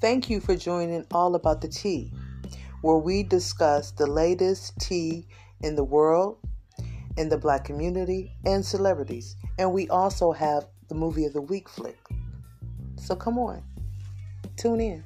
Thank you for joining All About the Tea, where we discuss the latest tea in the world, in the black community, and celebrities. And we also have the movie of the week flick. So come on, tune in.